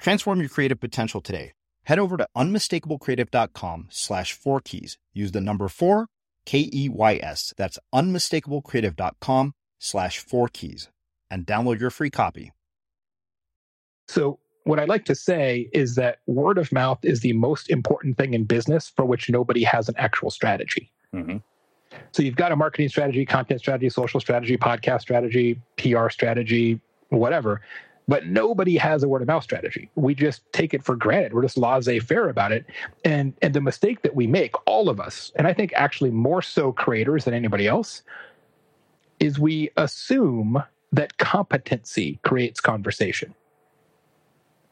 Transform your creative potential today. Head over to unmistakablecreative.com slash four keys. Use the number four, K E Y S. That's unmistakablecreative.com slash four keys and download your free copy. So, what I like to say is that word of mouth is the most important thing in business for which nobody has an actual strategy. Mm-hmm. So, you've got a marketing strategy, content strategy, social strategy, podcast strategy, PR strategy, whatever but nobody has a word of mouth strategy. We just take it for granted. We're just laissez faire about it. And and the mistake that we make, all of us, and I think actually more so creators than anybody else, is we assume that competency creates conversation.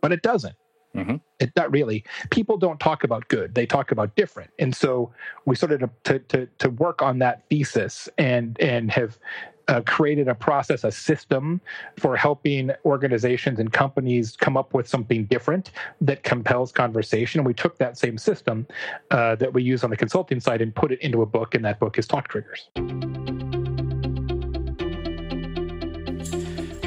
But it doesn't. Mm-hmm. It not really. People don't talk about good; they talk about different. And so we started to to to work on that thesis and and have uh, created a process, a system for helping organizations and companies come up with something different that compels conversation. And we took that same system uh, that we use on the consulting side and put it into a book, and that book is Talk Triggers.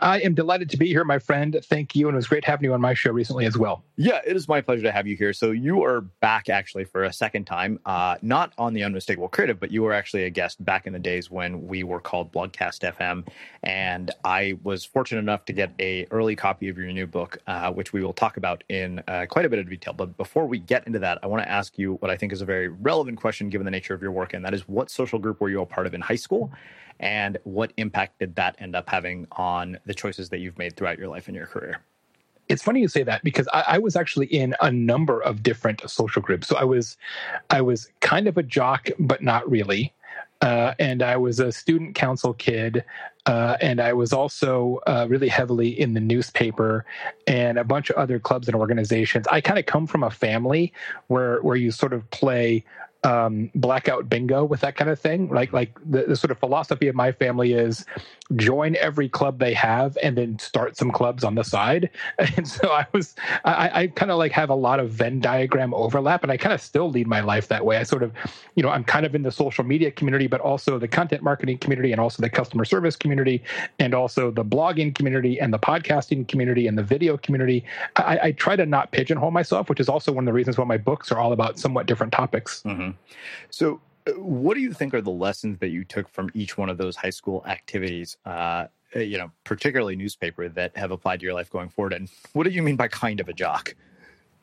I am delighted to be here, my friend. Thank you. And it was great having you on my show recently as well. Yeah, it is my pleasure to have you here. So, you are back actually for a second time, uh, not on the Unmistakable Creative, but you were actually a guest back in the days when we were called Blogcast FM. And I was fortunate enough to get a early copy of your new book, uh, which we will talk about in uh, quite a bit of detail. But before we get into that, I want to ask you what I think is a very relevant question given the nature of your work, and that is what social group were you a part of in high school? And what impact did that end up having on the choices that you've made throughout your life and your career? It's funny you say that because I, I, was actually in a number of different social groups. So I was, I was kind of a jock, but not really. Uh, and I was a student council kid, uh, and I was also uh, really heavily in the newspaper and a bunch of other clubs and organizations. I kind of come from a family where where you sort of play um, blackout bingo with that kind of thing. Like like the, the, sort of philosophy of my family is join every club they have and then start some clubs on the side. And so I was I, I kind of like have a lot of Venn diagram overlap, and I kind of still lead my life that way. I sort of you know I'm kind of in the social media community, but also the content marketing community, and also the customer service community, and also the blogging community, and the podcasting community, and the video community. I, I try to not pigeonhole myself, which is also one of the reasons why my books are all about somewhat different topics. Mm-hmm. So, what do you think are the lessons that you took from each one of those high school activities? Uh, uh, you know, particularly newspaper that have applied to your life going forward. And what do you mean by kind of a jock?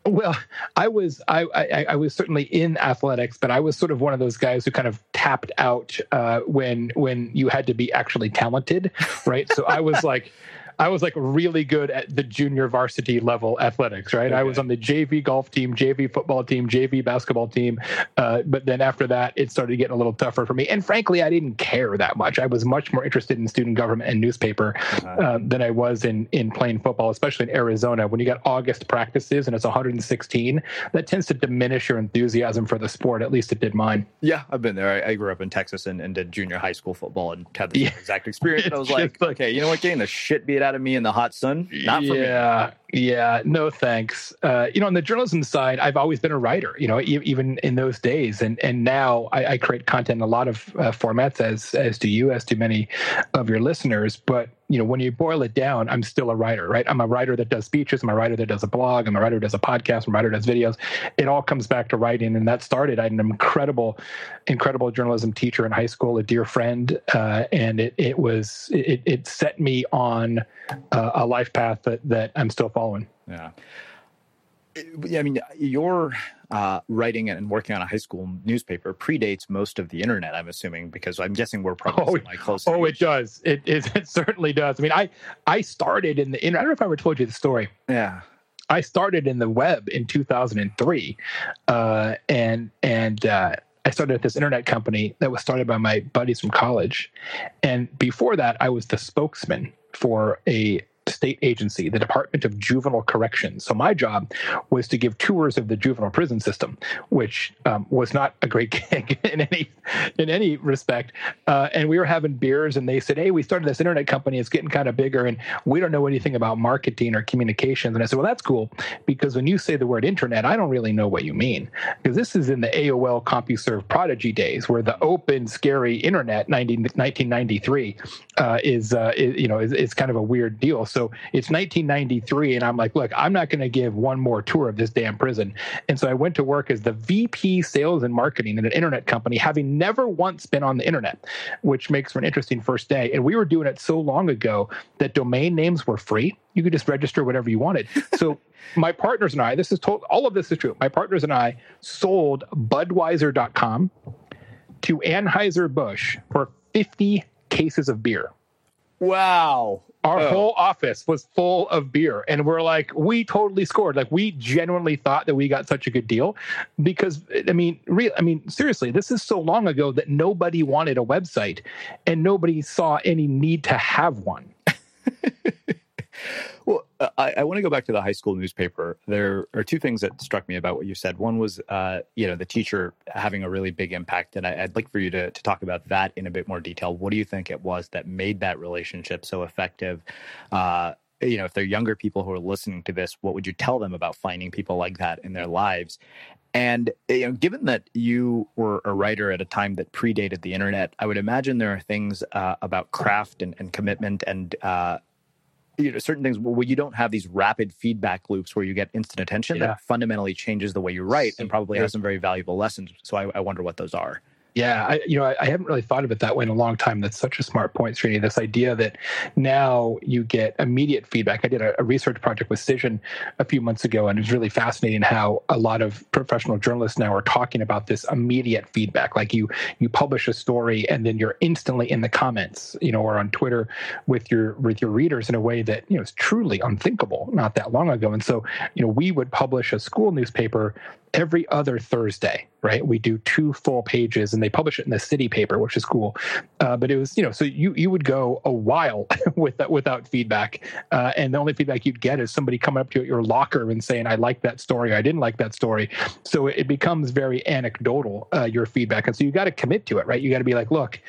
Well, I was I, I, I was certainly in athletics, but I was sort of one of those guys who kind of tapped out uh, when when you had to be actually talented, right? so I was like. I was like really good at the junior varsity level athletics, right? Okay. I was on the JV golf team, JV football team, JV basketball team. Uh, but then after that, it started getting a little tougher for me. And frankly, I didn't care that much. I was much more interested in student government and newspaper uh-huh. uh, than I was in in playing football, especially in Arizona. When you got August practices and it's 116, that tends to diminish your enthusiasm for the sport. At least it did mine. Yeah, I've been there. I, I grew up in Texas and, and, did junior high school football and had the yeah. exact experience. I was like, like, okay, you know what? Getting the shit beat out of me in the hot sun. Not for yeah, me. Yeah, Yeah. no thanks. Uh, you know, on the journalism side, I've always been a writer. You know, e- even in those days, and and now I, I create content in a lot of uh, formats, as as do you, as do many of your listeners. But you know, when you boil it down, I'm still a writer, right? I'm a writer that does speeches. I'm a writer that does a blog. I'm a writer that does a podcast. I'm a writer that does videos. It all comes back to writing, and that started. I had an incredible, incredible journalism teacher in high school, a dear friend, uh, and it it was it it set me on uh, a life path that that I'm still following. Yeah. I mean, your uh, writing and working on a high school newspaper predates most of the internet. I'm assuming because I'm guessing we're probably oh, close. Oh, it does. It, it, it certainly does. I mean, I I started in the. internet. I don't know if I ever told you the story. Yeah. I started in the web in 2003, uh, and and uh, I started at this internet company that was started by my buddies from college, and before that, I was the spokesman for a state agency, the Department of Juvenile Corrections. So my job was to give tours of the juvenile prison system, which um, was not a great gig in any in any respect. Uh, and we were having beers, and they said, "Hey, we started this internet company. It's getting kind of bigger, and we don't know anything about marketing or communications." And I said, "Well, that's cool because when you say the word internet, I don't really know what you mean because this is in the AOL CompuServe Prodigy days, where the open, scary internet, 90, 1993, uh, is, uh, is, you know is, is kind of a weird deal. So it's 1993, and I'm like, look, I'm not going to give one more tour of this damn prison. And so I went to work as the VP Sales and Marketing in an internet company, having never once been on the internet, which makes for an interesting first day. And we were doing it so long ago that domain names were free. You could just register whatever you wanted. So my partners and I, this is told, all of this is true. My partners and I sold Budweiser.com to Anheuser-Busch for 50 cases of beer. Wow. Our oh. whole office was full of beer. And we're like, we totally scored. Like we genuinely thought that we got such a good deal because I mean, real I mean, seriously, this is so long ago that nobody wanted a website and nobody saw any need to have one. Well, uh, I, I want to go back to the high school newspaper. There are two things that struck me about what you said. One was, uh, you know, the teacher having a really big impact, and I, would like for you to, to talk about that in a bit more detail. What do you think it was that made that relationship so effective? Uh, you know, if they're younger people who are listening to this, what would you tell them about finding people like that in their lives? And you know, given that you were a writer at a time that predated the internet, I would imagine there are things uh, about craft and, and commitment and uh, you know certain things where you don't have these rapid feedback loops where you get instant attention yeah. that fundamentally changes the way you write and probably has some very valuable lessons. So I, I wonder what those are yeah, I, you know, I, I, haven't really thought of it that way in a long time. That's such a smart point, Srini. This idea that now you get immediate feedback. I did a, a research project with Cision a few months ago, and it was really fascinating how a lot of professional journalists now are talking about this immediate feedback. Like you, you publish a story, and then you're instantly in the comments, you know, or on Twitter with your with your readers in a way that you know is truly unthinkable not that long ago. And so, you know, we would publish a school newspaper every other Thursday, right? We do two full pages and they publish it in the city paper, which is cool. Uh, but it was, you know, so you, you would go a while with that, without feedback. Uh, and the only feedback you'd get is somebody coming up to you at your locker and saying, I like that story. I didn't like that story. So it becomes very anecdotal, uh, your feedback. And so you got to commit to it, right? You got to be like, look,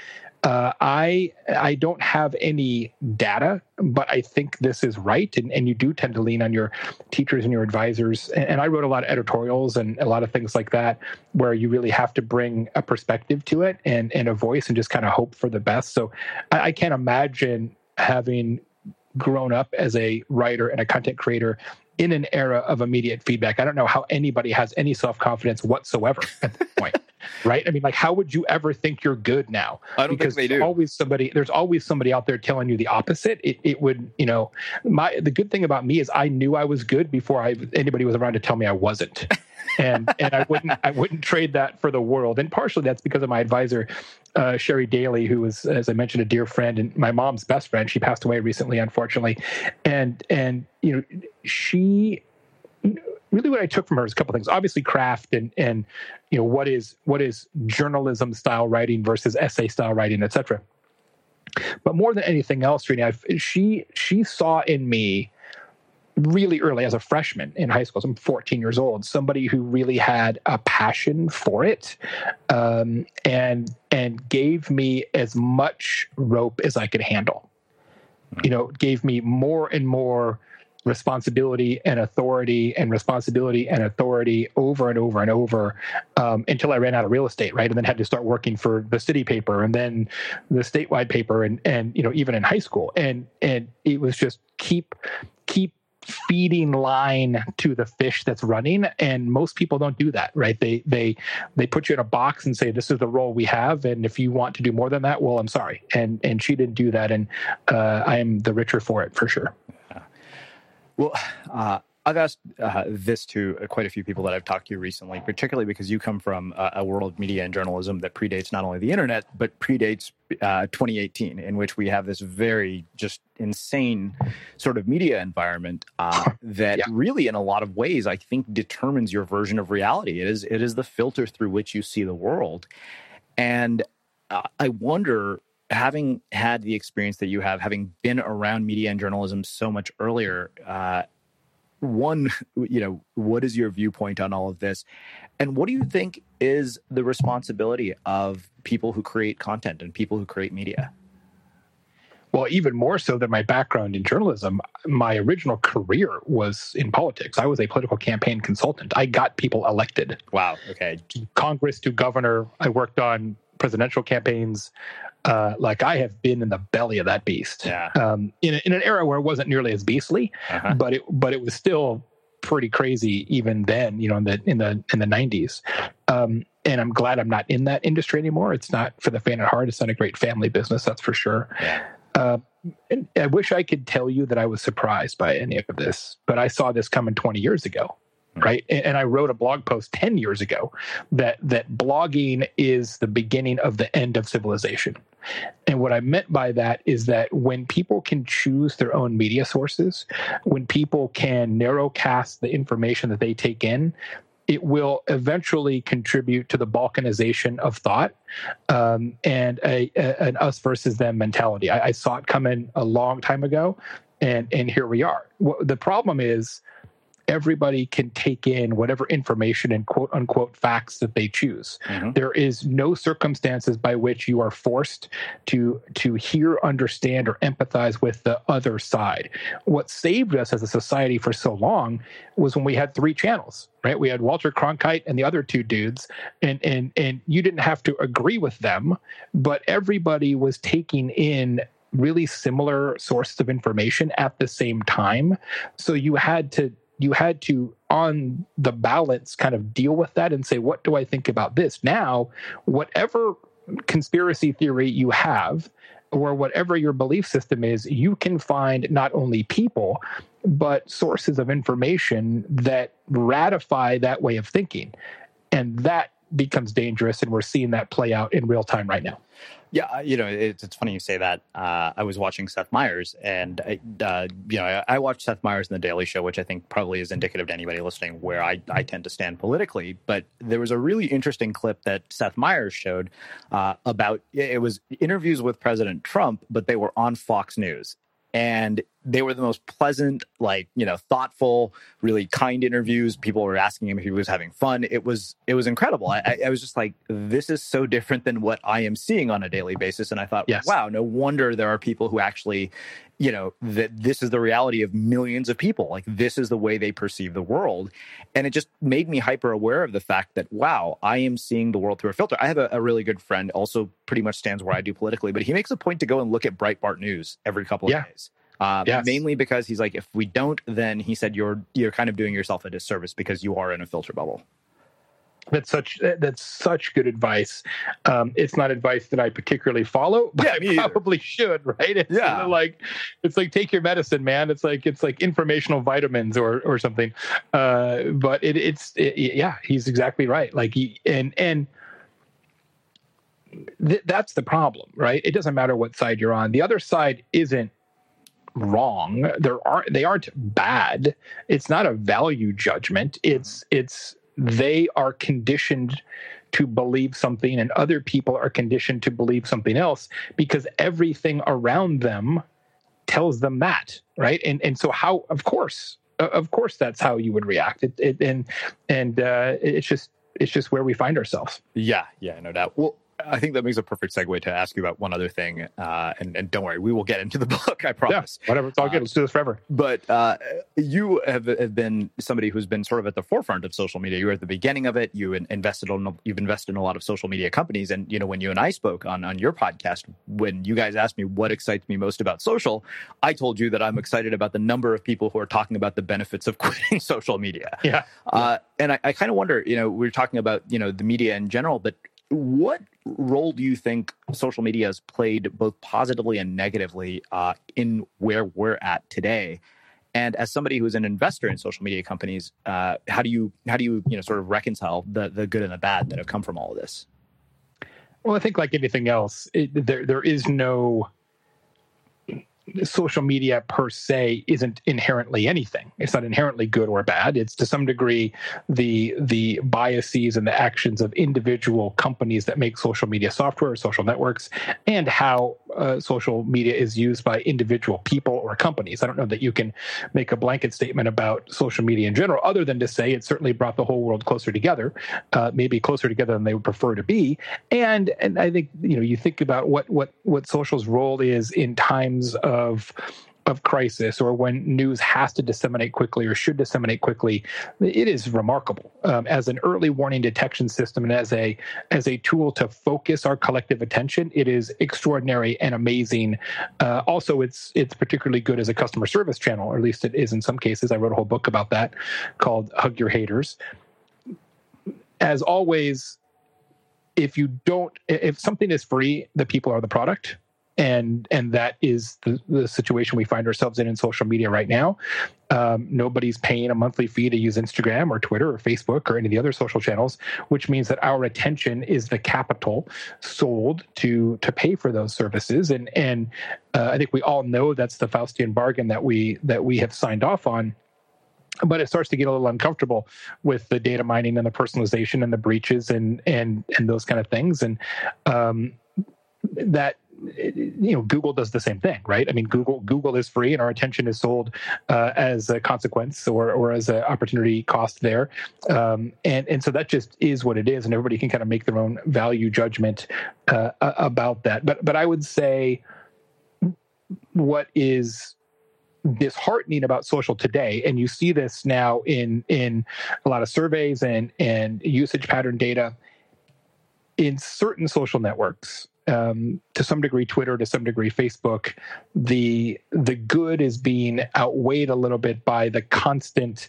uh, I I don't have any data, but I think this is right, and, and you do tend to lean on your teachers and your advisors. And, and, I wrote a lot of editorials and a lot of things like that, where you really have to bring a perspective to it and and a voice, and just kind of hope for the best. So I, I can't imagine having grown up as a writer and a content creator in an era of immediate feedback. I don't know how anybody has any self confidence whatsoever at this point. right? I mean, like, how would you ever think you're good now? I don't because think they do. Always somebody. There's always somebody out there telling you the opposite. It, it would, you know, my the good thing about me is I knew I was good before I anybody was around to tell me I wasn't. and and I wouldn't I wouldn't trade that for the world. And partially that's because of my advisor, uh, Sherry Daly, who was, as I mentioned, a dear friend and my mom's best friend. She passed away recently, unfortunately, and and you know she really what I took from her is a couple things. Obviously, craft and and you know what is what is journalism style writing versus essay style writing, etc. But more than anything else, Srini, I've, she she saw in me really early as a freshman in high school. So I'm 14 years old. Somebody who really had a passion for it, um, and and gave me as much rope as I could handle. You know, gave me more and more responsibility and authority and responsibility and authority over and over and over um, until I ran out of real estate, right? And then had to start working for the city paper and then the statewide paper and and you know even in high school and and it was just keep keep feeding line to the fish that's running. And most people don't do that right? They they they put you in a box and say this is the role we have. And if you want to do more than that well i'm sorry. And and she didn't do that. And uh, i am the richer for it for sure. Well, uh, I've asked uh, this to quite a few people that I've talked to recently, particularly because you come from a, a world of media and journalism that predates not only the internet, but predates uh, 2018, in which we have this very just insane sort of media environment uh, that yeah. really, in a lot of ways, I think determines your version of reality. It is it is the filter through which you see the world, and uh, I wonder having had the experience that you have, having been around media and journalism so much earlier, uh, one, you know, what is your viewpoint on all of this? And what do you think is the responsibility of people who create content and people who create media? Well, even more so than my background in journalism, my original career was in politics. I was a political campaign consultant. I got people elected. Wow. Okay. Congress, to governor. I worked on presidential campaigns. Uh, like I have been in the belly of that beast. Yeah. Um, in, in an era where it wasn't nearly as beastly, uh-huh. but it but it was still pretty crazy even then. You know, in the in the in the nineties. Um, and I'm glad I'm not in that industry anymore. It's not for the faint of heart. It's not a great family business, that's for sure. Yeah. Uh, and I wish I could tell you that I was surprised by any of this, but I saw this coming 20 years ago right? And i wrote a blog post 10 years ago that that blogging is the beginning of the end of civilization. And what i meant by that is that when people can choose their own media sources when people can narrowcast the information that they take in it will eventually contribute to the balkanization of thought um, and a, a, an us versus them mentality. I, I saw it coming a long time ago and and here we are. The problem is everybody can take in whatever information and quote unquote facts that they choose. Mm-hmm. There is no circumstances by which you are forced to to hear, understand, or empathize with the other side. What saved us as a society for so long was when we had three channels, right? We had Walter Cronkite and the other two dudes, and and and you didn't have to agree with them, but everybody was taking in really similar sources of information at the same time. So you had to you had to on the balance kind of deal with that and say what do i think about this? Now whatever conspiracy theory you have or whatever your belief system is you can find not only people but sources of information that ratify that way of thinking. And that becomes dangerous and we're seeing that play out in real time right now yeah, you know, it's, it's funny you say that. Uh, I was watching Seth Meyers, and uh, you know, I, I watched Seth Meyers in the Daily Show, which I think probably is indicative to anybody listening where I, I tend to stand politically. But there was a really interesting clip that Seth Meyers showed uh, about it was interviews with President Trump, but they were on Fox News, and they were the most pleasant, like you know, thoughtful, really kind interviews. People were asking him if he was having fun. It was it was incredible. I, I was just like, this is so different than what I am seeing on a daily basis. And I thought, yes. wow, no wonder there are people who actually, you know, that this is the reality of millions of people. Like this is the way they perceive the world, and it just made me hyper aware of the fact that wow, I am seeing the world through a filter. I have a, a really good friend, also pretty much stands where I do politically, but he makes a point to go and look at Breitbart News every couple of yeah. days uh, yes. Mainly because he's like, if we don't, then he said you're you're kind of doing yourself a disservice because you are in a filter bubble. That's such that's such good advice. Um, it's not advice that I particularly follow, but yeah, I probably should, right? It's yeah, like it's like take your medicine, man. It's like it's like informational vitamins or or something. Uh, but it, it's it, yeah, he's exactly right. Like he, and and th- that's the problem, right? It doesn't matter what side you're on. The other side isn't wrong. There aren't they aren't bad. It's not a value judgment. It's it's they are conditioned to believe something and other people are conditioned to believe something else because everything around them tells them that, right? And and so how of course of course that's how you would react. It, it and and uh, it's just it's just where we find ourselves. Yeah, yeah, no doubt. Well, I think that makes a perfect segue to ask you about one other thing. Uh, and, and, don't worry, we will get into the book, I promise. Yeah, whatever. It's all good. Let's do this forever. But uh, you have, have, been somebody who's been sort of at the forefront of social media. You were at the beginning of it. You invested on, you've invested in a lot of social media companies. And, you know, when you and I spoke on, on your podcast, when you guys asked me what excites me most about social, I told you that I'm excited about the number of people who are talking about the benefits of quitting social media. Yeah. Uh, and I, I kind of wonder, you know, we we're talking about, you know, the media in general, but what role do you think social media has played both positively and negatively uh, in where we're at today? And as somebody who's an investor in social media companies, uh, how do you how do you you know sort of reconcile the the good and the bad that have come from all of this? Well, I think like anything else, it, there there is no social media per se isn't inherently anything. It's not inherently good or bad. It's to some degree the the biases and the actions of individual companies that make social media software or social networks, and how uh, social media is used by individual people or companies. I don't know that you can make a blanket statement about social media in general, other than to say it certainly brought the whole world closer together, uh, maybe closer together than they would prefer to be. And and I think you know you think about what what what social's role is in times of of of crisis or when news has to disseminate quickly or should disseminate quickly, it is remarkable um, as an early warning detection system and as a as a tool to focus our collective attention. It is extraordinary and amazing. Uh, also, it's it's particularly good as a customer service channel, or at least it is in some cases. I wrote a whole book about that called "Hug Your Haters." As always, if you don't, if something is free, the people are the product and and that is the, the situation we find ourselves in in social media right now. Um, nobody's paying a monthly fee to use Instagram or Twitter or Facebook or any of the other social channels, which means that our attention is the capital sold to to pay for those services. And and uh, I think we all know that's the Faustian bargain that we that we have signed off on but it starts to get a little uncomfortable with the data mining and the personalization and the breaches and and and those kind of things and um, that you know google does the same thing right? I mean google google is free and our attention is sold uh, as a consequence or or as an opportunity cost there. Um, and and so that just is what it is and everybody can kind of make their own value judgment uh, about that. But but i would say what is disheartening about social today and you see this now in in a lot of surveys and and usage pattern data in certain social networks um, to some degree Twitter, to some degree Facebook, the the good is being outweighed a little bit by the constant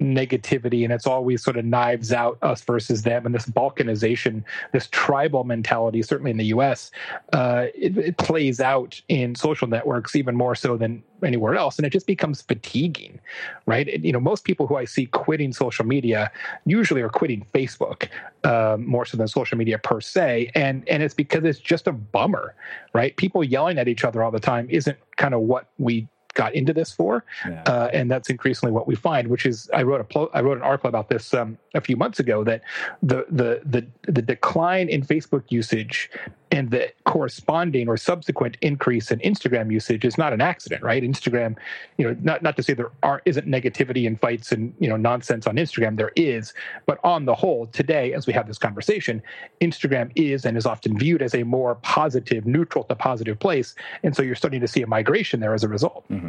negativity and it's always sort of knives out us versus them. And this balkanization this tribal mentality certainly in the us uh, it, it, plays out in social networks even more so than anywhere else. And it just becomes fatiguing right? It, you know most people who i see quitting social media usually are quitting facebook um, more so than social media per se. And and it's because it's just a bummer right? People yelling at each other all the time isn't kind of what we got into this for, yeah. uh, and that's increasingly what we find. Which is, I wrote a pl- I wrote an article about this um, a few months ago that the the the the decline in Facebook usage and the corresponding or subsequent increase in Instagram usage is not an accident, right? Instagram, you know, not not to say there are isn't negativity and fights and you know nonsense on Instagram, there is, but on the whole, today as we have this conversation, Instagram is and is often viewed as a more positive, neutral to positive place, and so you're starting to see a migration there as a result. Mm-hmm.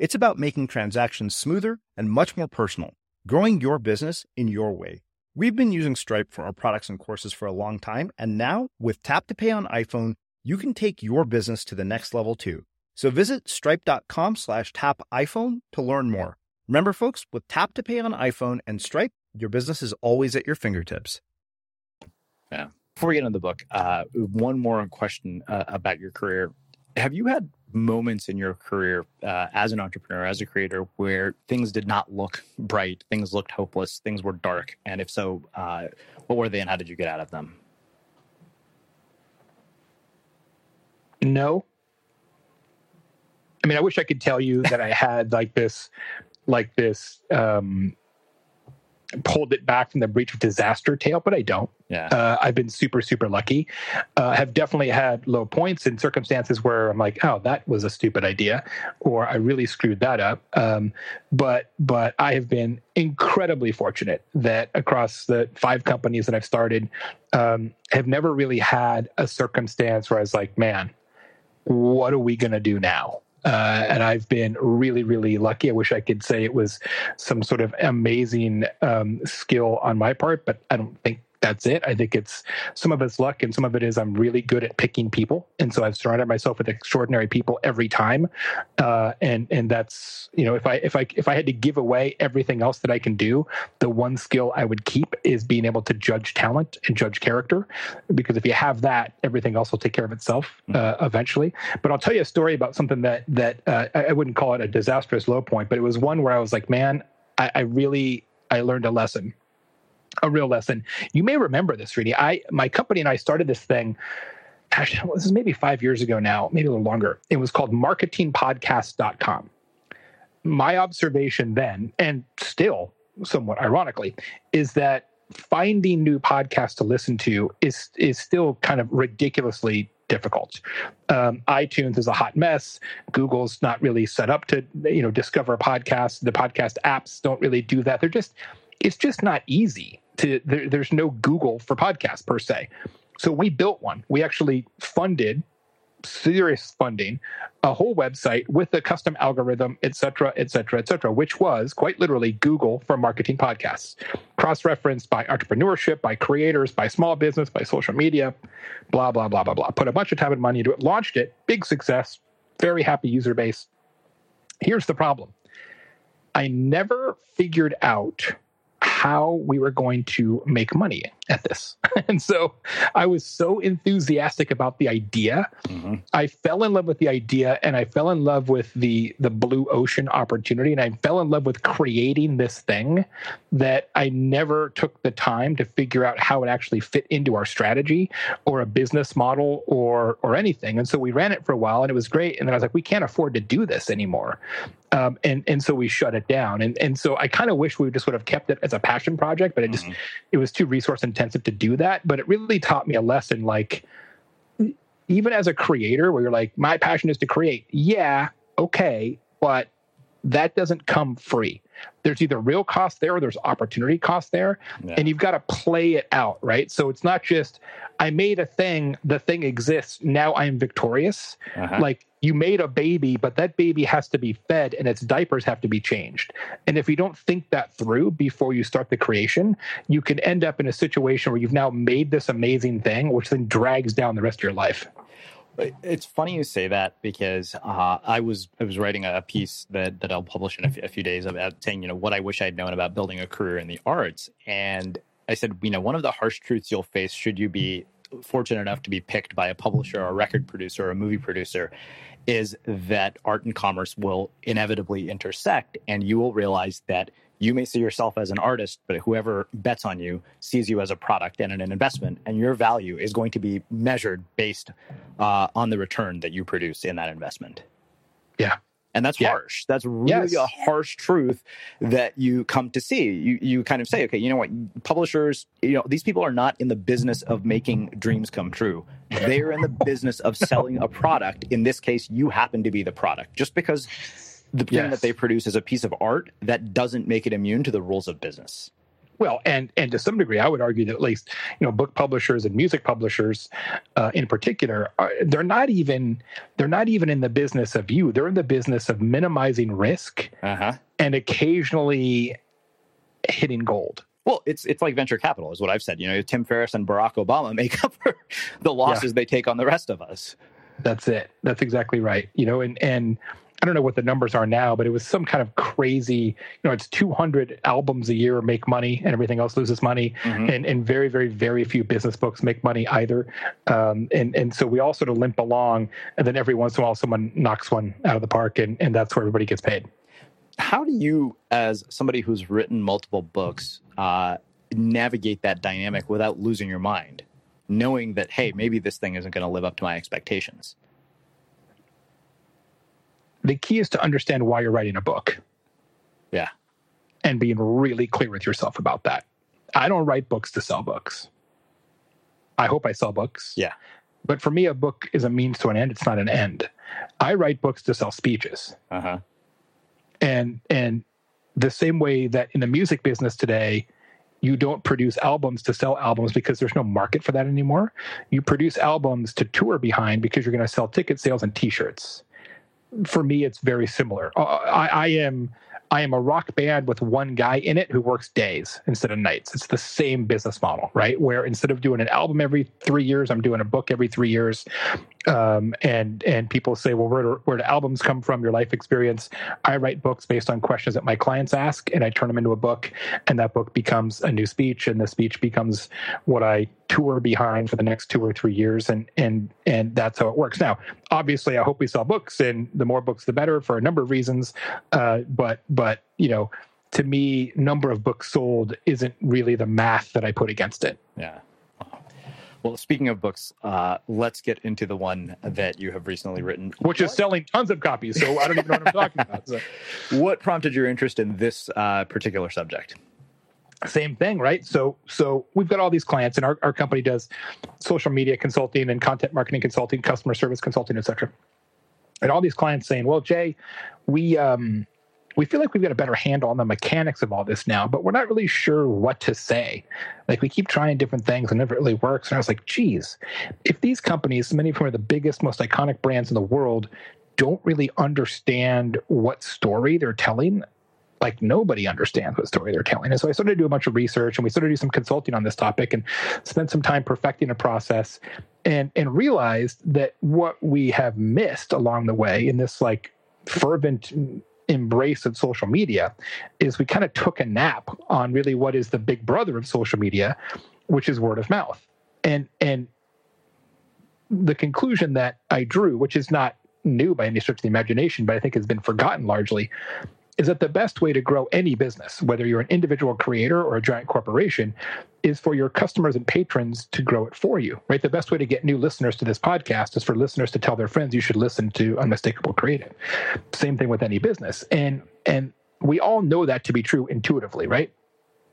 It's about making transactions smoother and much more personal, growing your business in your way. We've been using Stripe for our products and courses for a long time, and now with Tap to Pay on iPhone, you can take your business to the next level too. So visit stripe.com slash tap iPhone to learn more. Remember, folks, with Tap to Pay on iPhone and Stripe, your business is always at your fingertips. Yeah. Before we get into the book, uh, one more question uh, about your career. Have you had moments in your career uh, as an entrepreneur, as a creator, where things did not look bright, things looked hopeless, things were dark? And if so, uh, what were they and how did you get out of them? No. I mean, I wish I could tell you that I had like this, like this, um, pulled it back from the breach of disaster tale, but I don't. Yeah. Uh, I've been super, super lucky. Uh, have definitely had low points in circumstances where I'm like, oh, that was a stupid idea, or I really screwed that up. Um, but but I have been incredibly fortunate that across the five companies that I've started, um, have never really had a circumstance where I was like, man, what are we going to do now? Uh, and I've been really, really lucky. I wish I could say it was some sort of amazing um, skill on my part, but I don't think that's it. I think it's some of it's luck and some of it is I'm really good at picking people. And so I've surrounded myself with extraordinary people every time. Uh, and, and that's, you know, if I, if I, if I had to give away everything else that I can do, the one skill I would keep is being able to judge talent and judge character. Because if you have that, everything else will take care of itself hmm. uh, eventually. But I'll tell you a story about something that, that uh, I wouldn't call it a disastrous low point, but it was one where I was like, man, I, I really, I learned a lesson a real lesson. You may remember this, Rudy. I my company and I started this thing. Gosh, this is maybe five years ago now, maybe a little longer. It was called marketingpodcast.com. My observation then, and still somewhat ironically, is that finding new podcasts to listen to is is still kind of ridiculously difficult. Um, iTunes is a hot mess. Google's not really set up to you know discover podcasts. The podcast apps don't really do that. They're just it's just not easy to there, there's no google for podcasts per se. So we built one. We actually funded serious funding a whole website with a custom algorithm et cetera et cetera et cetera which was quite literally google for marketing podcasts. Cross-referenced by entrepreneurship by creators by small business by social media blah blah blah blah blah. Put a bunch of time and money into it launched it big success very happy user base. Here's the problem. I never figured out how we were going to make money at this. and so I was so enthusiastic about the idea. Mm-hmm. I fell in love with the idea and I fell in love with the the blue ocean opportunity and I fell in love with creating this thing that I never took the time to figure out how it actually fit into our strategy or a business model or or anything. And so we ran it for a while and it was great and then I was like we can't afford to do this anymore. Um, and and so we shut it down. And and so I kind of wish we just would have kept it as a passion project, but it just mm-hmm. it was too resource intensive to do that. But it really taught me a lesson. Like even as a creator, where you're like, my passion is to create. Yeah, okay, but that doesn't come free. There's either real cost there or there's opportunity cost there, yeah. and you've got to play it out, right? So it's not just I made a thing, the thing exists, now I am victorious. Uh-huh. Like you made a baby, but that baby has to be fed and its diapers have to be changed. And if you don't think that through before you start the creation, you can end up in a situation where you've now made this amazing thing, which then drags down the rest of your life. It's funny you say that because uh, I was I was writing a piece that, that I'll publish in a, f- a few days about saying you know what I wish I'd known about building a career in the arts, and I said you know one of the harsh truths you'll face should you be fortunate enough to be picked by a publisher or a record producer or a movie producer is that art and commerce will inevitably intersect and you will realize that you may see yourself as an artist, but whoever bets on you sees you as a product and an investment, and your value is going to be measured based uh, on the return that you produce in that investment. Yeah. And that's Yeah. harsh. That's really Yes. a harsh truth that you come to see. You you kind of say, okay, you know what, publishers, you know, these people are not in the business of making dreams come true. They are in the business of selling a product. In this case, you happen to be the product. Just because the thing Yes. that they produce is a piece of art, that doesn't make it immune to the rules of business. Well, and and to some degree, I would argue that at least you know book publishers and music publishers, uh, in particular, are, they're not even they're not even in the business of you. They're in the business of minimizing risk Uh huh. and occasionally hitting gold. Well, it's it's like venture capital, is what I've said. You know, Tim Ferriss and Barack Obama make up for the losses they take on the rest of us. That's it. That's exactly right. You know, and and I don't know what the numbers are now, but it was some kind of crazy. You know, it's 200 albums a year make money, and everything else loses money, Mhm. and and very very very few business books make money either. Um, and and so we all sort of limp along, and then every once in a while someone knocks one out of the park, and and that's where everybody gets paid. How do you, as somebody who's written multiple books, uh, navigate that dynamic without losing your mind, knowing that hey, maybe this thing isn't going to live up to my expectations? The key is to understand why you're writing a book. Yeah. and being really clear with yourself about that. I don't write books to sell books. I hope I sell books. Yeah. But for me, a book is a means to an end. It's not an end. I write books to sell speeches. Uh huh. And and the same way that in the music business today, you don't produce albums to sell albums because there's no market for that anymore. You produce albums to tour behind because you're going to sell ticket sales and t-shirts. For me, it's very similar. Uh, I, I am I am a rock band with one guy in it who works days instead of nights. It's the same business model, right? Where instead of doing an album every three years, I'm doing a book every three years. Um, and and people say, well, where do, where do albums come from? Your life experience. I write books based on questions that my clients ask, and I turn them into a book, and that book becomes a new speech, and the speech becomes what I tour behind for the next two or three years, and and and that's how it works. Now, obviously, I hope we sell books, and the more books, the better, for a number of reasons. Uh, but but you know, to me, number of books sold isn't really the math that I put against it. Yeah. Well, speaking of books, uh, let's get into the one that you have recently written. Which is selling tons of copies, so I don't even know what I'm talking about. So. What prompted your interest in this uh, particular subject? Same thing right? So so we've got all these clients and our, our company does social media consulting and content marketing consulting customer service consulting etc and all these clients saying well jay we um we feel like we've got a better handle on the mechanics of all this now but we're not really sure what to say. Like we keep trying different things and never really works. And i was like geez if these companies many of whom are the biggest most iconic brands in the world don't really understand what story they're telling like nobody understands what story they're telling. And so I started to do a bunch of research and we started to do some consulting on this topic and spent some time perfecting a process and and realized that what we have missed along the way in this like fervent embrace of social media is we kind of took a nap on really what is the big brother of social media, which is word of mouth. And and the conclusion that I drew, which is not new by any stretch of the imagination, but I think has been forgotten largely, is that the best way to grow any business, whether you're an individual creator or a giant corporation, is for your customers and patrons to grow it for you, right? The best way to get new listeners to this podcast is for listeners to tell their friends you should listen to Unmistakable Creative. Same thing with any business. And and we all know that to be true intuitively, right?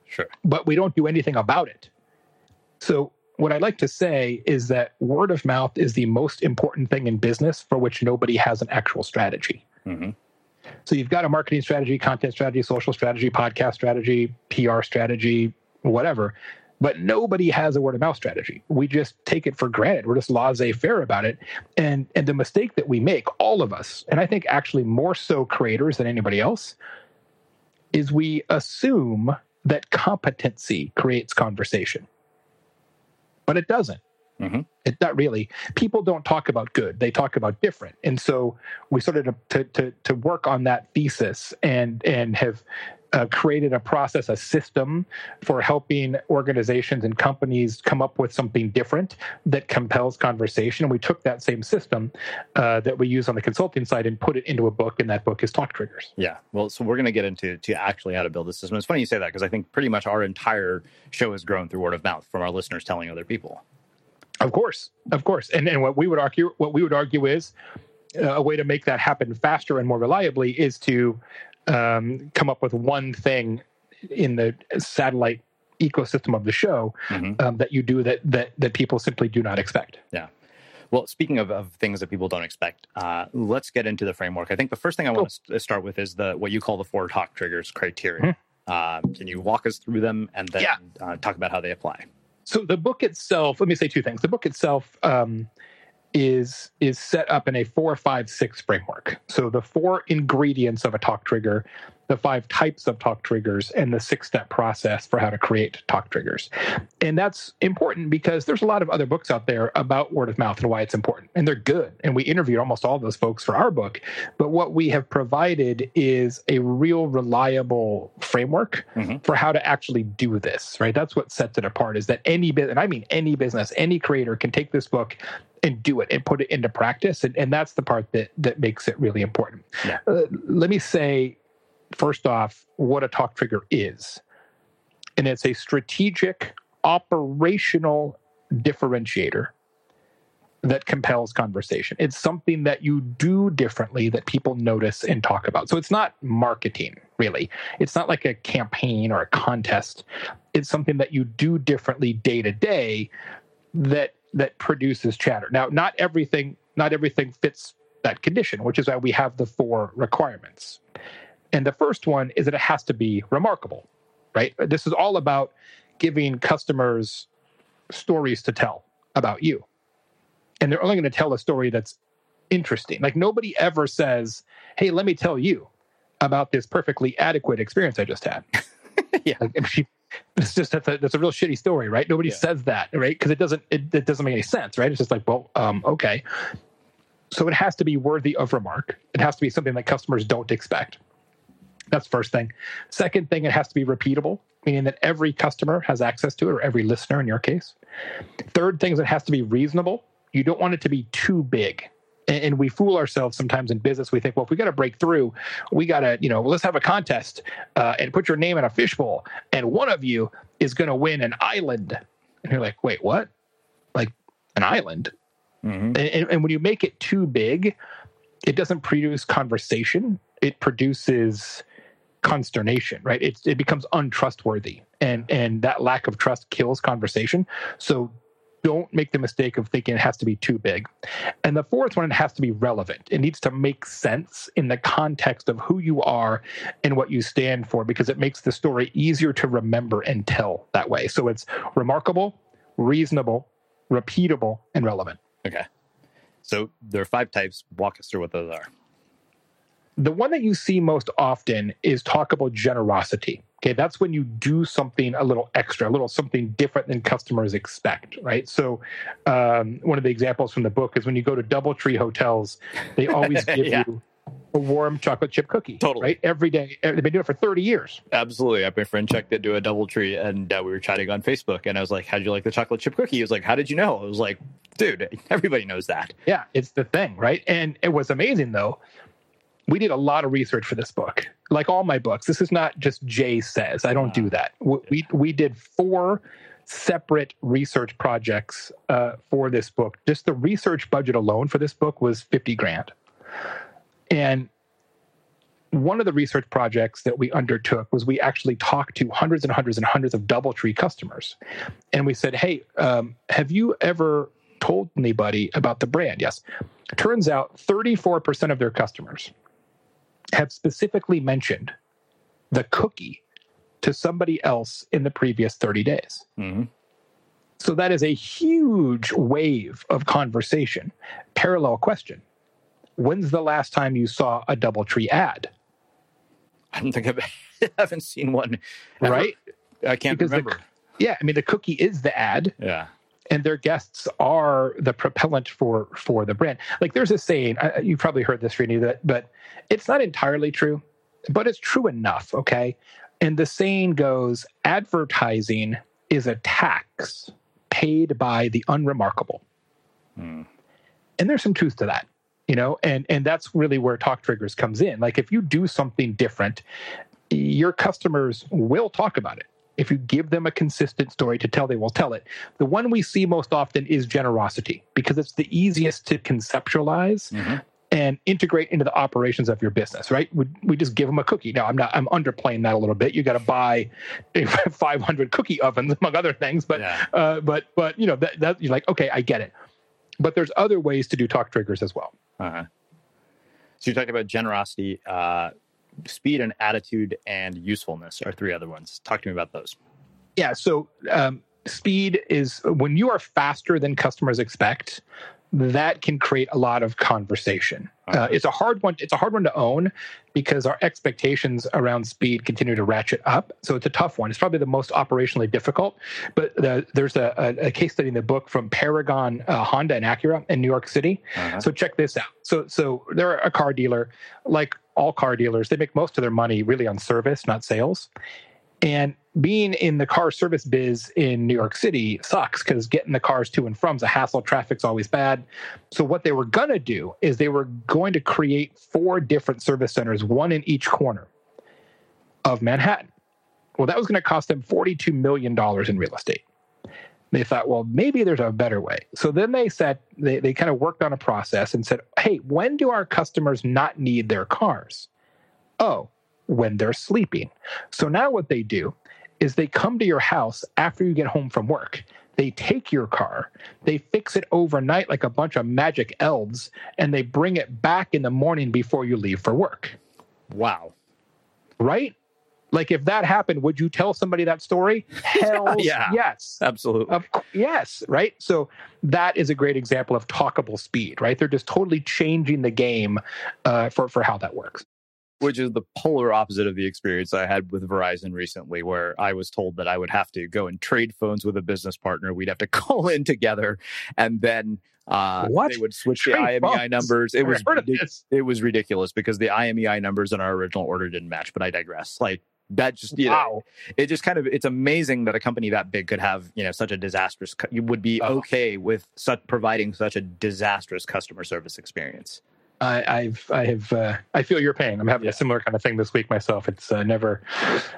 Sure. But we don't do anything about it. So what I'd like to say is that word of mouth is the most important thing in business for which nobody has an actual strategy. Mm-hmm. So you've got a marketing strategy, content strategy, social strategy, podcast strategy, PR strategy, whatever. but nobody has a word of mouth strategy. We just take it for granted. We're just laissez faire about it. And and the mistake that we make, all of us, and I think actually more so creators than anybody else, is we assume that competency creates conversation. But it doesn't. Mm-hmm. It not really. People don't talk about good; they talk about different. And so we started to to to work on that thesis and and have uh, created a process, a system for helping organizations and companies come up with something different that compels conversation. And we took that same system uh, that we use on the consulting side and put it into a book, and that book is Talk Triggers. Yeah. Well, so we're going to get into to actually how to build a system. It's funny you say that because I think pretty much our entire show has grown through word of mouth from our listeners telling other people. Of course, of course, and and what we would argue, what we would argue is uh, a way to make that happen faster and more reliably is to um, come up with one thing in the satellite ecosystem of the show mm-hmm. um, that you do that that that people simply do not expect. Yeah. Well, speaking of, of things that people don't expect, uh, let's get into the framework. I think the first thing I want to oh. start with is the what you call the four talk triggers criteria. Mm-hmm. Uh, can you walk us through them and then yeah. uh, talk about how they apply? So the book itself, let me say two things. The book itself um, is is set up in a four, five, six framework. So the four ingredients of a talk trigger the five types of talk triggers and the six step process for how to create talk triggers. And that's important because there's a lot of other books out there about word of mouth and why it's important. And they're good. And we interviewed almost all those folks for our book. But what we have provided is a real reliable framework mm-hmm. for how to actually do this, right? That's what sets it apart is that any business, and I mean any business, any creator can take this book and do it and put it into practice. And, and that's the part that, that makes it really important. Yeah. Uh, let me say first off what a talk trigger is. And it's a strategic operational differentiator that compels conversation. It's something that you do differently that people notice and talk about. So it's not marketing, really. It's not like a campaign or a contest. It's something that you do differently day to day that that produces chatter. Now, not everything not everything fits that condition, which is why we have the four requirements. And the first one is that it has to be remarkable, right? This is all about giving customers stories to tell about you. And they're only going to tell a story that's interesting. Like nobody ever says, "Hey, let me tell you about this perfectly adequate experience I just had." yeah, like, it's just that's a, that's a real shitty story, right? Nobody yeah. says that, right? Because it doesn't it, it, doesn't make any sense, right? It's just like, well, um, okay. So it has to be worthy of remark. It has to be something that customers don't expect. That's first thing. Second thing, it has to be repeatable, meaning that every customer has access to it, or every listener in your case. Third thing is it has to be reasonable. You don't want it to be too big. And, we fool ourselves sometimes in business. We think, well, if we got to break through, we got to, you know, let's have a contest uh, and put your name in a fishbowl, and one of you is going to win an island. And you're like, wait, what? Like an island? Mm-hmm. And, and when you make it too big, it doesn't produce conversation. It produces consternation, right? It, it becomes untrustworthy, and and that lack of trust kills conversation. So don't make the mistake of thinking it has to be too big. And the fourth one, it has to be relevant. It needs to make sense in the context of who you are and what you stand for, because it makes the story easier to remember and tell that way. So it's remarkable, reasonable, repeatable, and relevant. Okay. So there are five types. Walk us through what those are the one that you see most often is talk about generosity. Okay, that's when you do something a little extra, a little something different than customers expect, right? So, um, one of the examples from the book is when you go to DoubleTree hotels, they always give yeah. you a warm chocolate chip cookie. Totally. Right? Every day. They've been doing it for 30 years. Absolutely. I have my friend checked into a Doubletree and uh, we were chatting on Facebook and I was like, How'd you like the chocolate chip cookie? He was like, How did you know? I was like, Dude, everybody knows that. Yeah, it's the thing, right? And it was amazing though we did a lot of research for this book. Like all my books, this is not just Jay says. I don't do that. We we did four separate research projects uh, for this book. Just the research budget alone for this book was fifty grand, and one of the research projects that we undertook was we actually talked to hundreds and hundreds and hundreds of DoubleTree customers, and we said, "Hey, um, have you ever told anybody about the brand?" Yes. Turns out, thirty-four percent of their customers have specifically mentioned the cookie to somebody else in the previous 30 days. Mm-hmm. So that is a huge wave of conversation. Parallel question When's the last time you saw a Doubletree ad? I don't think I've, I haven't seen one. Ever. Right? I can't Because the- remember. Yeah, I mean, the cookie is the ad. yeah. And their guests are the propellant for for the brand. Like there's a saying, uh, you've probably heard this, Srini, that but it's not entirely true, but it's true enough. Okay, and the saying goes, advertising is a tax paid by the unremarkable, Hmm. and there's some truth to that. You know, and and that's really where talk triggers comes in. Like if you do something different, your customers will talk about it. If you give them a consistent story to tell, they will tell it. The one we see most often is generosity because it's the easiest to conceptualize Mhm. and integrate into the operations of your business, right? We, we just give them a cookie. Now, I'm not, I'm underplaying that a little bit. You got to buy 500 cookie ovens, among other things, but, Yeah. uh, but, but, you know, that, that you're like, okay, I get it. But there's other ways to do talk triggers as well. Uh-huh. So you talked about generosity, uh, speed and attitude, and usefulness are three other ones. Talk to me about those. Yeah. So um, speed is when you are faster than customers expect. That can create a lot of conversation. Uh, it's a hard one. It's a hard one to own because our expectations around speed continue to ratchet up. So it's a tough one. It's probably the most operationally difficult. But the, there's a, a, case study in the book from Paragon, uh, Honda, and Acura in New York City. Uh-huh. So check this out. So so they're a car dealer, like all car dealers. They make most of their money really on service, not sales. And being in the car service biz in New York City sucks because getting the cars to and from is a hassle. Traffic's always bad. So what they were gonna do is they were going to create four different service centers, one in each corner of Manhattan. Well, that was going to cost them $42 million in real estate. They thought, well, maybe there's a better way. So then they said, they, they kind of worked on a process and said, hey, when do our customers not need their cars? Oh, when they're sleeping. So now what they do is they come to your house after you get home from work. They take your car, they fix it overnight like a bunch of magic elves, and they bring it back in the morning before you leave for work Wow. right? Like if that happened, would you tell somebody that story? Hell Yeah. yes. Absolutely. Of yes, right? So that is a great example of talkable speed, right? They're just totally changing the game uh, for for how that works. Which is the polar opposite of the experience I had with Verizon recently, where I was told that I would have to go and trade phones with a business partner. We'd have to call in together, and then uh, What? they would switch Trade the IMEI phones? numbers. It was ridic- it was ridiculous because the IMEI numbers in our original order didn't match. But I digress. Like that just you know, Wow. it just kind of it's amazing that a company that big could have you know such a disastrous. You would be Oh. okay with such providing such a disastrous customer service experience. I, I've I have uh, I feel your pain. I'm having Yeah. a similar kind of thing this week myself. It's uh, never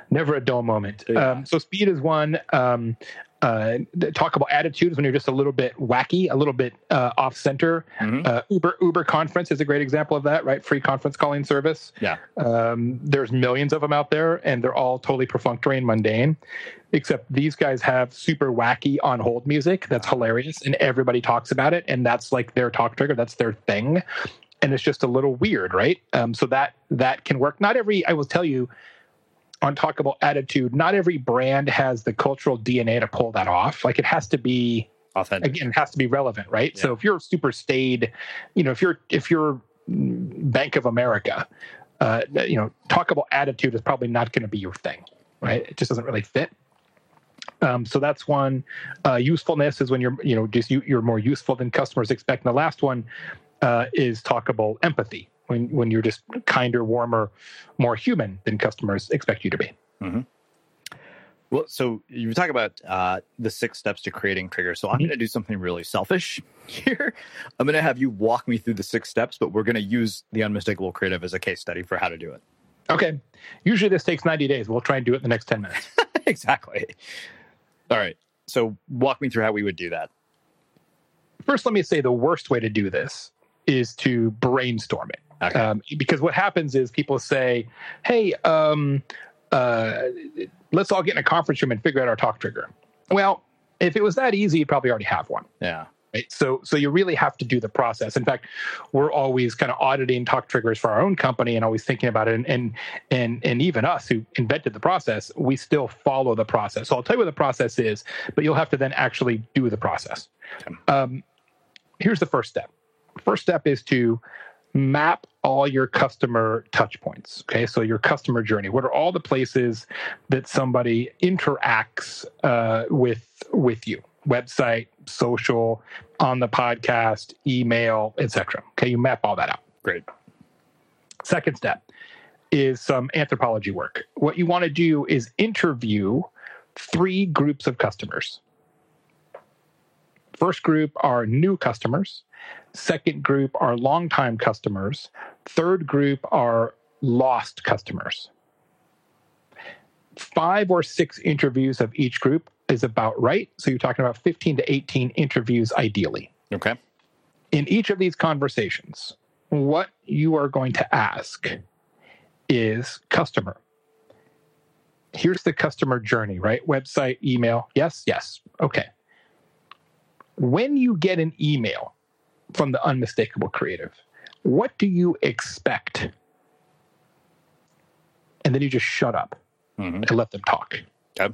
never a dull moment. Yeah. Um, so speed is one. Um, uh, talk about attitudes when you're just a little bit wacky, a little bit uh, off center. Mhm. Uh, Uber Uber conference is a great example of that, right? Free conference calling service. Yeah. Um, there's millions of them out there, and they're all totally perfunctory and mundane. Except these guys have super wacky on hold music that's hilarious, and everybody talks about it, and that's like their talk trigger. That's their thing, and it's just a little weird, right? Um, so that that can work. Not every, I will tell you, on talkable attitude, not every brand has the cultural DNA to pull that off. Like it has to be Authentic. again it has to be relevant right so if you're super staid you know if you're if you're bank of america uh you know talkable attitude is probably not going to be your thing right it just doesn't really fit um, so that's one uh, usefulness is when you're you know just you, you're more useful than customers expect and the last one uh, is talkable empathy when when you're just kinder warmer more human than customers expect you to be Well, so you talk about uh, the six steps to creating triggers. So I'm Mhm. going to do something really selfish here. I'm going to have you walk me through the six steps, but we're going to use the unmistakable creative as a case study for how to do it. okay usually this takes 90 days we'll try and do it in the next 10 minutes exactly. All right. So walk me through how we would do that. first let me say the worst way to do this is to brainstorm it Okay. um, because what happens is people say hey um, uh, let's all get in a conference room and figure out our talk trigger well if it was that easy you'd probably already have one yeah. Right. So so you really have to do the process. In fact, we're always kind of auditing talk triggers for our own company and always thinking about it. And and and, and even us who invented the process, we still follow the process. So I'll tell you what the process is, but you'll have to then actually do the process. Um, here's the first step. First step is to map all your customer touch points. Okay, so your customer journey. What are all the places that somebody interacts uh, with with you? Website, social, on the podcast, email, etc. Okay, you map all that out. Great. Second step is some anthropology work. What you want to do is interview three groups of customers. First group are new customers. Second group are longtime customers. Third group are lost customers. Five or six interviews of each group is about right. So you're talking about 15 to 18 interviews ideally. Okay. In each of these conversations, what you are going to ask is customer. Here's the customer journey, right? Website, email. Yes, yes. Okay. When you get an email from the unmistakable creative, what do you expect? And then you just shut up mm-hmm. and let them talk. Okay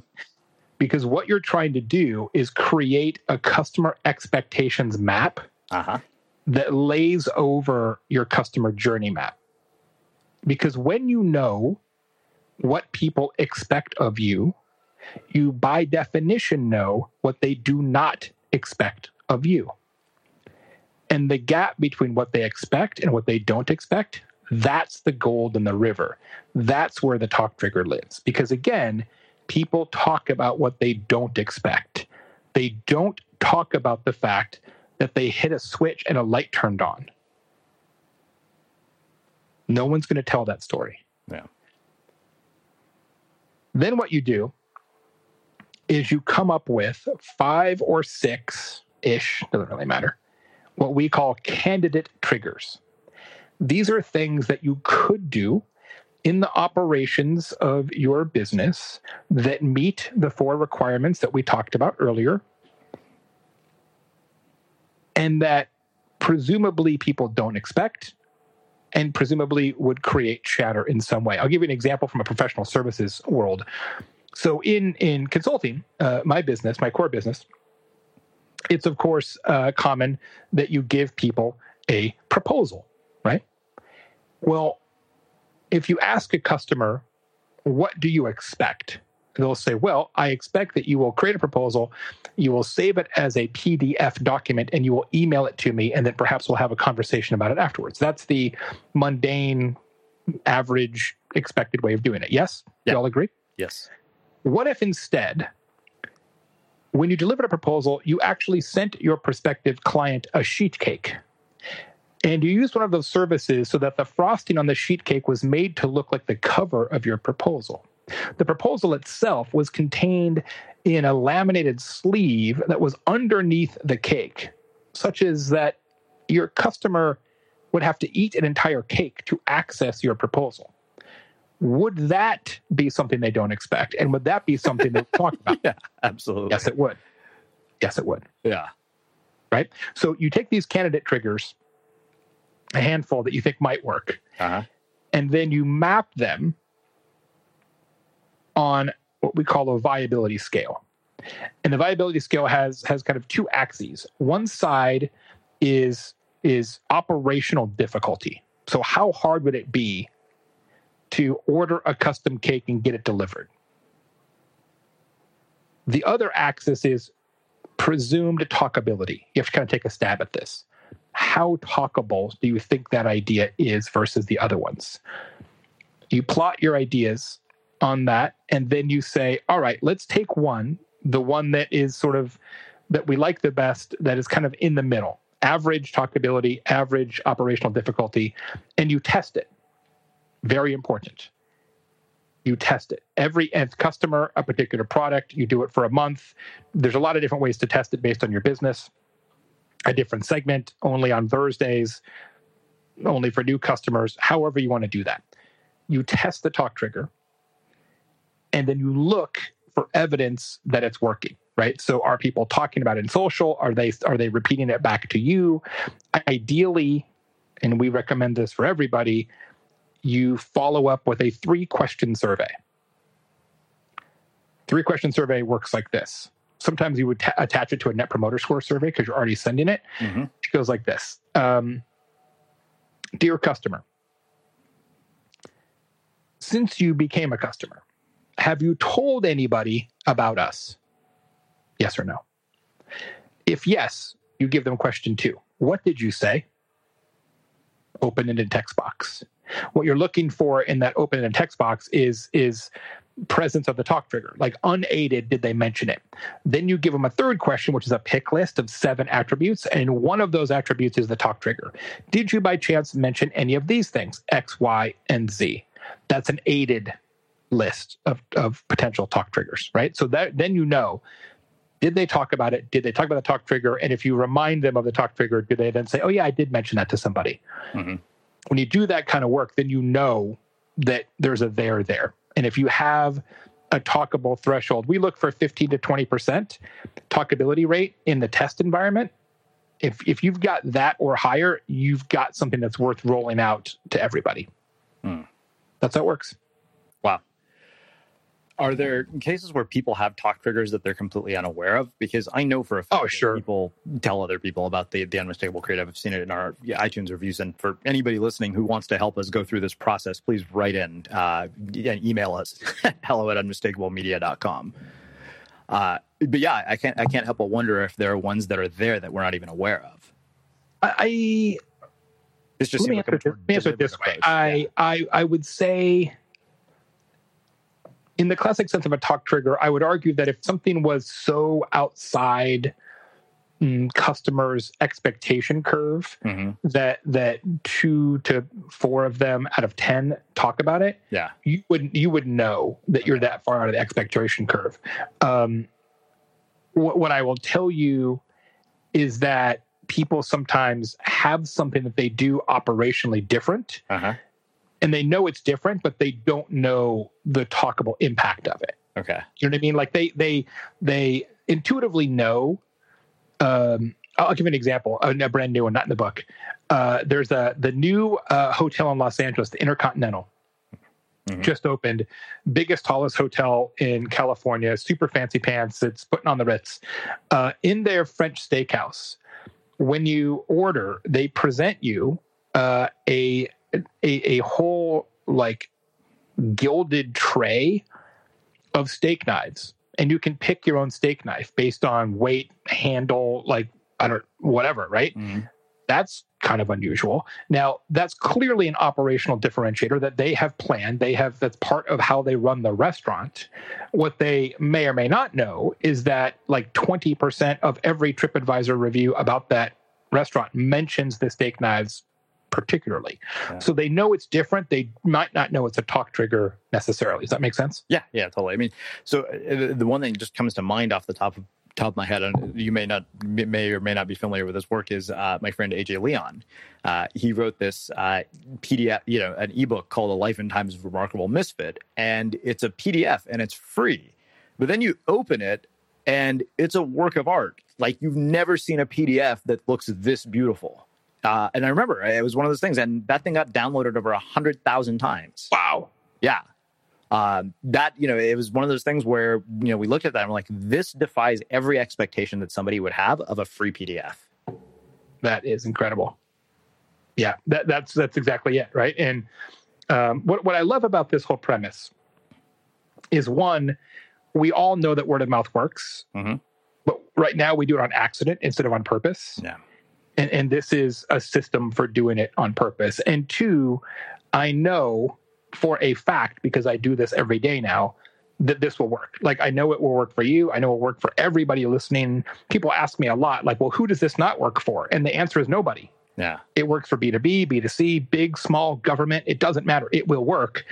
because what you're trying to do is create a customer expectations map uh-huh. that lays over your customer journey map. Because when you know what people expect of you, you by definition know what they do not expect of you. And the gap between what they expect and what they don't expect, that's the gold in the river. That's where the talk trigger lives. Because again, people talk about what they don't expect. They don't talk about the fact that they hit a switch and a light turned on. No one's going to tell that story. Yeah. Then what you do is you come up with five or six ish, doesn't really matter, what we call candidate triggers. These are things that you could do in the operations of your business that meet the four requirements that we talked about earlier and that presumably people don't expect and presumably would create chatter in some way. I'll give you an example from a professional services world. So in in consulting, uh, my business, my core business, it's of course uh, common that you give people a proposal, right? Well, if you ask a customer, what do you expect? They'll say, well, I expect that you will create a proposal, you will save it as a PDF document, and you will email it to me, and then perhaps we'll have a conversation about it afterwards. That's the mundane, average, expected way of doing it. Yes? Yeah. You all agree? Yes. What if instead, when you delivered a proposal, you actually sent your prospective client a sheet cake? And you used one of those services so that the frosting on the sheet cake was made to look like the cover of your proposal. The proposal itself was contained in a laminated sleeve that was underneath the cake, such as that your customer would have to eat an entire cake to access your proposal. Would that be something they don't expect? And would that be something they talk about? yeah, absolutely. Yes, it would. Yes, it would. Yeah. Right? So you take these candidate triggers a handful that you think might work. Uh-huh. And then you map them on what we call a viability scale. And the viability scale has has kind of two axes. One side is is operational difficulty. So how hard would it be to order a custom cake and get it delivered? The other axis is presumed talkability. You have to kind of take a stab at this how talkable do you think that idea is versus the other ones? You plot your ideas on that, and then you say, all right, let's take one, the one that is sort of that we like the best, that is kind of in the middle, average talkability, average operational difficulty, and you test it. Very important. You test it. Every nth customer, a particular product, you do it for a month. There's a lot of different ways to test it based on your business a different segment only on Thursdays, only for new customers, however you want to do that. You test the talk trigger and then you look for evidence that it's working. right? So are people talking about it in social? Are they are they repeating it back to you? Ideally, and we recommend this for everybody, you follow up with a three question survey. Three question survey works like this. Sometimes you would t- attach it to a net promoter score survey because you're already sending it. Mm-hmm. It goes like this um, Dear customer, since you became a customer, have you told anybody about us? Yes or no? If yes, you give them question two. What did you say? Open ended text box. What you're looking for in that open ended text box is is presence of the talk trigger. Like unaided, did they mention it? Then you give them a third question, which is a pick list of seven attributes. And one of those attributes is the talk trigger. Did you by chance mention any of these things? X, Y, and Z. That's an aided list of, of potential talk triggers, right? So that then you know did they talk about it? Did they talk about the talk trigger? And if you remind them of the talk trigger, do they then say, "Oh yeah, I did mention that to somebody"? Mm-hmm. When you do that kind of work, then you know that there's a there there. And if you have a talkable threshold, we look for 15 to 20 percent talkability rate in the test environment. If if you've got that or higher, you've got something that's worth rolling out to everybody. Hmm. That's how it works. Are there cases where people have talk triggers that they're completely unaware of? Because I know for a fact oh, sure. people tell other people about the, the unmistakable creative. I've seen it in our iTunes reviews. And for anybody listening who wants to help us go through this process, please write in uh, and email us hello at unmistakablemedia.com. Uh, but yeah, I can't I can't help but wonder if there are ones that are there that we're not even aware of. I it's just let me, answer, let me answer it this way. I, yeah. I I would say in the classic sense of a talk trigger, I would argue that if something was so outside mm, customers' expectation curve mm-hmm. that that two to four of them out of ten talk about it, yeah, you would you would know that you're that far out of the expectation curve. Um, what, what I will tell you is that people sometimes have something that they do operationally different. Uh-huh and they know it's different, but they don't know the talkable impact of it. Okay. You know what I mean? Like they they they intuitively know. Um, I'll give an example, a, a brand new one, not in the book. Uh, there's a the new uh, hotel in Los Angeles, the Intercontinental, mm-hmm. just opened, biggest, tallest hotel in California, super fancy pants. It's putting on the Ritz. Uh, in their French steakhouse, when you order, they present you uh, a a, a whole like gilded tray of steak knives. And you can pick your own steak knife based on weight handle like i don't whatever right? Mm-hmm. that's kind of unusual. Now that's clearly an operational differentiator that they have planned. They have that's part of how they run the restaurant. What they may or may not know is that like 20% of every tripadvisor review about that restaurant mentions the steak knives particularly. Yeah. So they know it's different. They might not know it's a talk trigger necessarily. Does that make sense? Yeah, yeah, totally. I mean, so uh, the one thing that just comes to mind off the top of top of my head, and you may not may or may not be familiar with his work, is uh, my friend AJ Leon. Uh, he wrote this uh, PDF, you know, an ebook called "A Life and Times of Remarkable Misfit," and it's a PDF and it's free. But then you open it, and it's a work of art. Like you've never seen a PDF that looks this beautiful. Uh, and I remember it was one of those things, and that thing got downloaded over a hundred thousand times. Wow. Yeah. Um, that you know, it was one of those things where you know we looked at that and we're like, this defies every expectation that somebody would have of a free PDF. That is incredible. Yeah, that, that's that's exactly it, right? And um, what what I love about this whole premise is one, we all know that word of mouth works, mm-hmm. but right now we do it on accident instead of on purpose. Yeah and, and this is a system for doing it on purpose. And two, I know for a fact because I do this every day now that this will work. Like I know it will work for you. I know it will work for everybody listening. People ask me a lot, like, well, who does this not work for? And the answer is nobody. Yeah. It works for B2B, B2C, big, small, government. It doesn't matter. It will work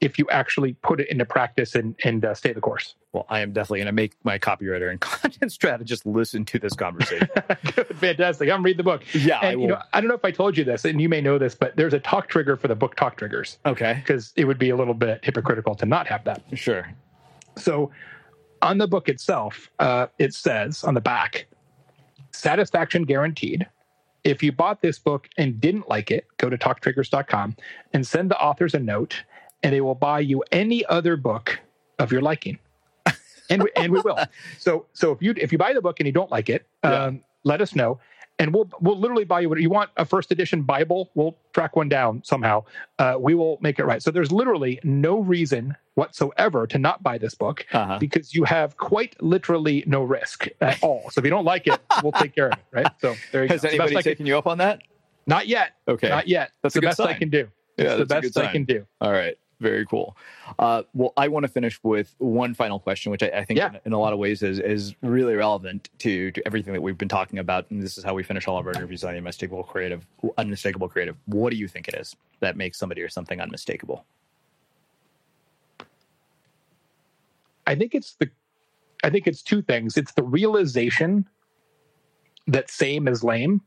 if you actually put it into practice and, and uh, stay the course. Well, I am definitely going to make my copywriter and content strategist listen to this conversation. Good, fantastic. I'm read the book. Yeah, and, I you know, I don't know if I told you this, and you may know this, but there's a talk trigger for the book Talk Triggers. Okay, because it would be a little bit hypocritical to not have that. Sure. So, on the book itself, uh, it says on the back, satisfaction guaranteed. If you bought this book and didn't like it, go to talktriggers.com and send the authors a note, and they will buy you any other book of your liking. and we, and we will. So so if you if you buy the book and you don't like it, yeah. um, let us know and we'll we'll literally buy you what you want a first edition Bible. We'll track one down somehow. Uh, we will make it right. So there's literally no reason whatsoever to not buy this book uh-huh. because you have quite literally no risk at all. So if you don't like it, we'll take care of it. Right. So there you Has go. anybody taken you up on that? Not yet. Okay. Not yet. That's the best sign. I can do. It's yeah, the best I can do. All right. Very cool. Uh, well, I want to finish with one final question, which I, I think yeah. in, in, a lot of ways is is really relevant to to everything that we've been talking about. And this is how we finish all of our interviews on the unmistakable creative. Unmistakable creative. What do you think it is that makes somebody or something unmistakable? I think it's the. I think it's two things. It's the realization that same is lame,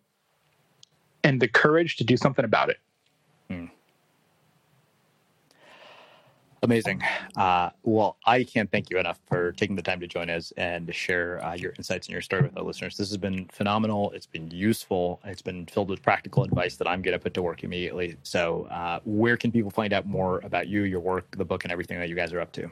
and the courage to do something about it. Hmm. Amazing. Uh, well, I can't thank you enough for taking the time to join us and to share uh, your insights and your story with our listeners. This has been phenomenal. It's been useful. It's been filled with practical advice that I'm going to put to work immediately. So, uh, where can people find out more about you, your work, the book, and everything that you guys are up to?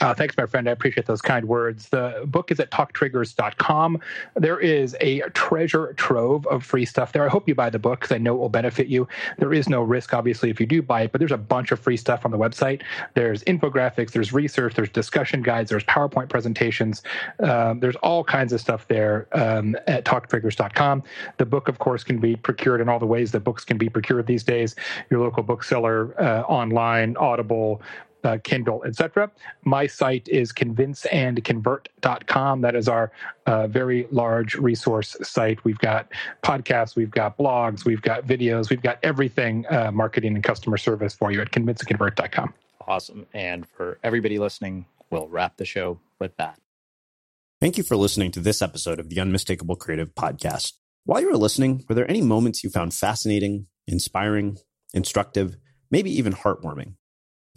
Uh, thanks, my friend. I appreciate those kind words. The book is at talktriggers.com. There is a treasure trove of free stuff there. I hope you buy the book because I know it will benefit you. There is no risk, obviously, if you do buy it, but there's a bunch of free stuff on the website. There's infographics, there's research, there's discussion guides, there's PowerPoint presentations. Um, there's all kinds of stuff there um, at talktriggers.com. The book, of course, can be procured in all the ways that books can be procured these days. Your local bookseller, uh, online, Audible, uh, Kindle, etc. My site is convinceandconvert.com. That is our uh, very large resource site. We've got podcasts, we've got blogs, we've got videos, we've got everything uh, marketing and customer service for you at convinceandconvert.com. Awesome. And for everybody listening, we'll wrap the show with that. Thank you for listening to this episode of the Unmistakable Creative Podcast. While you were listening, were there any moments you found fascinating, inspiring, instructive, maybe even heartwarming?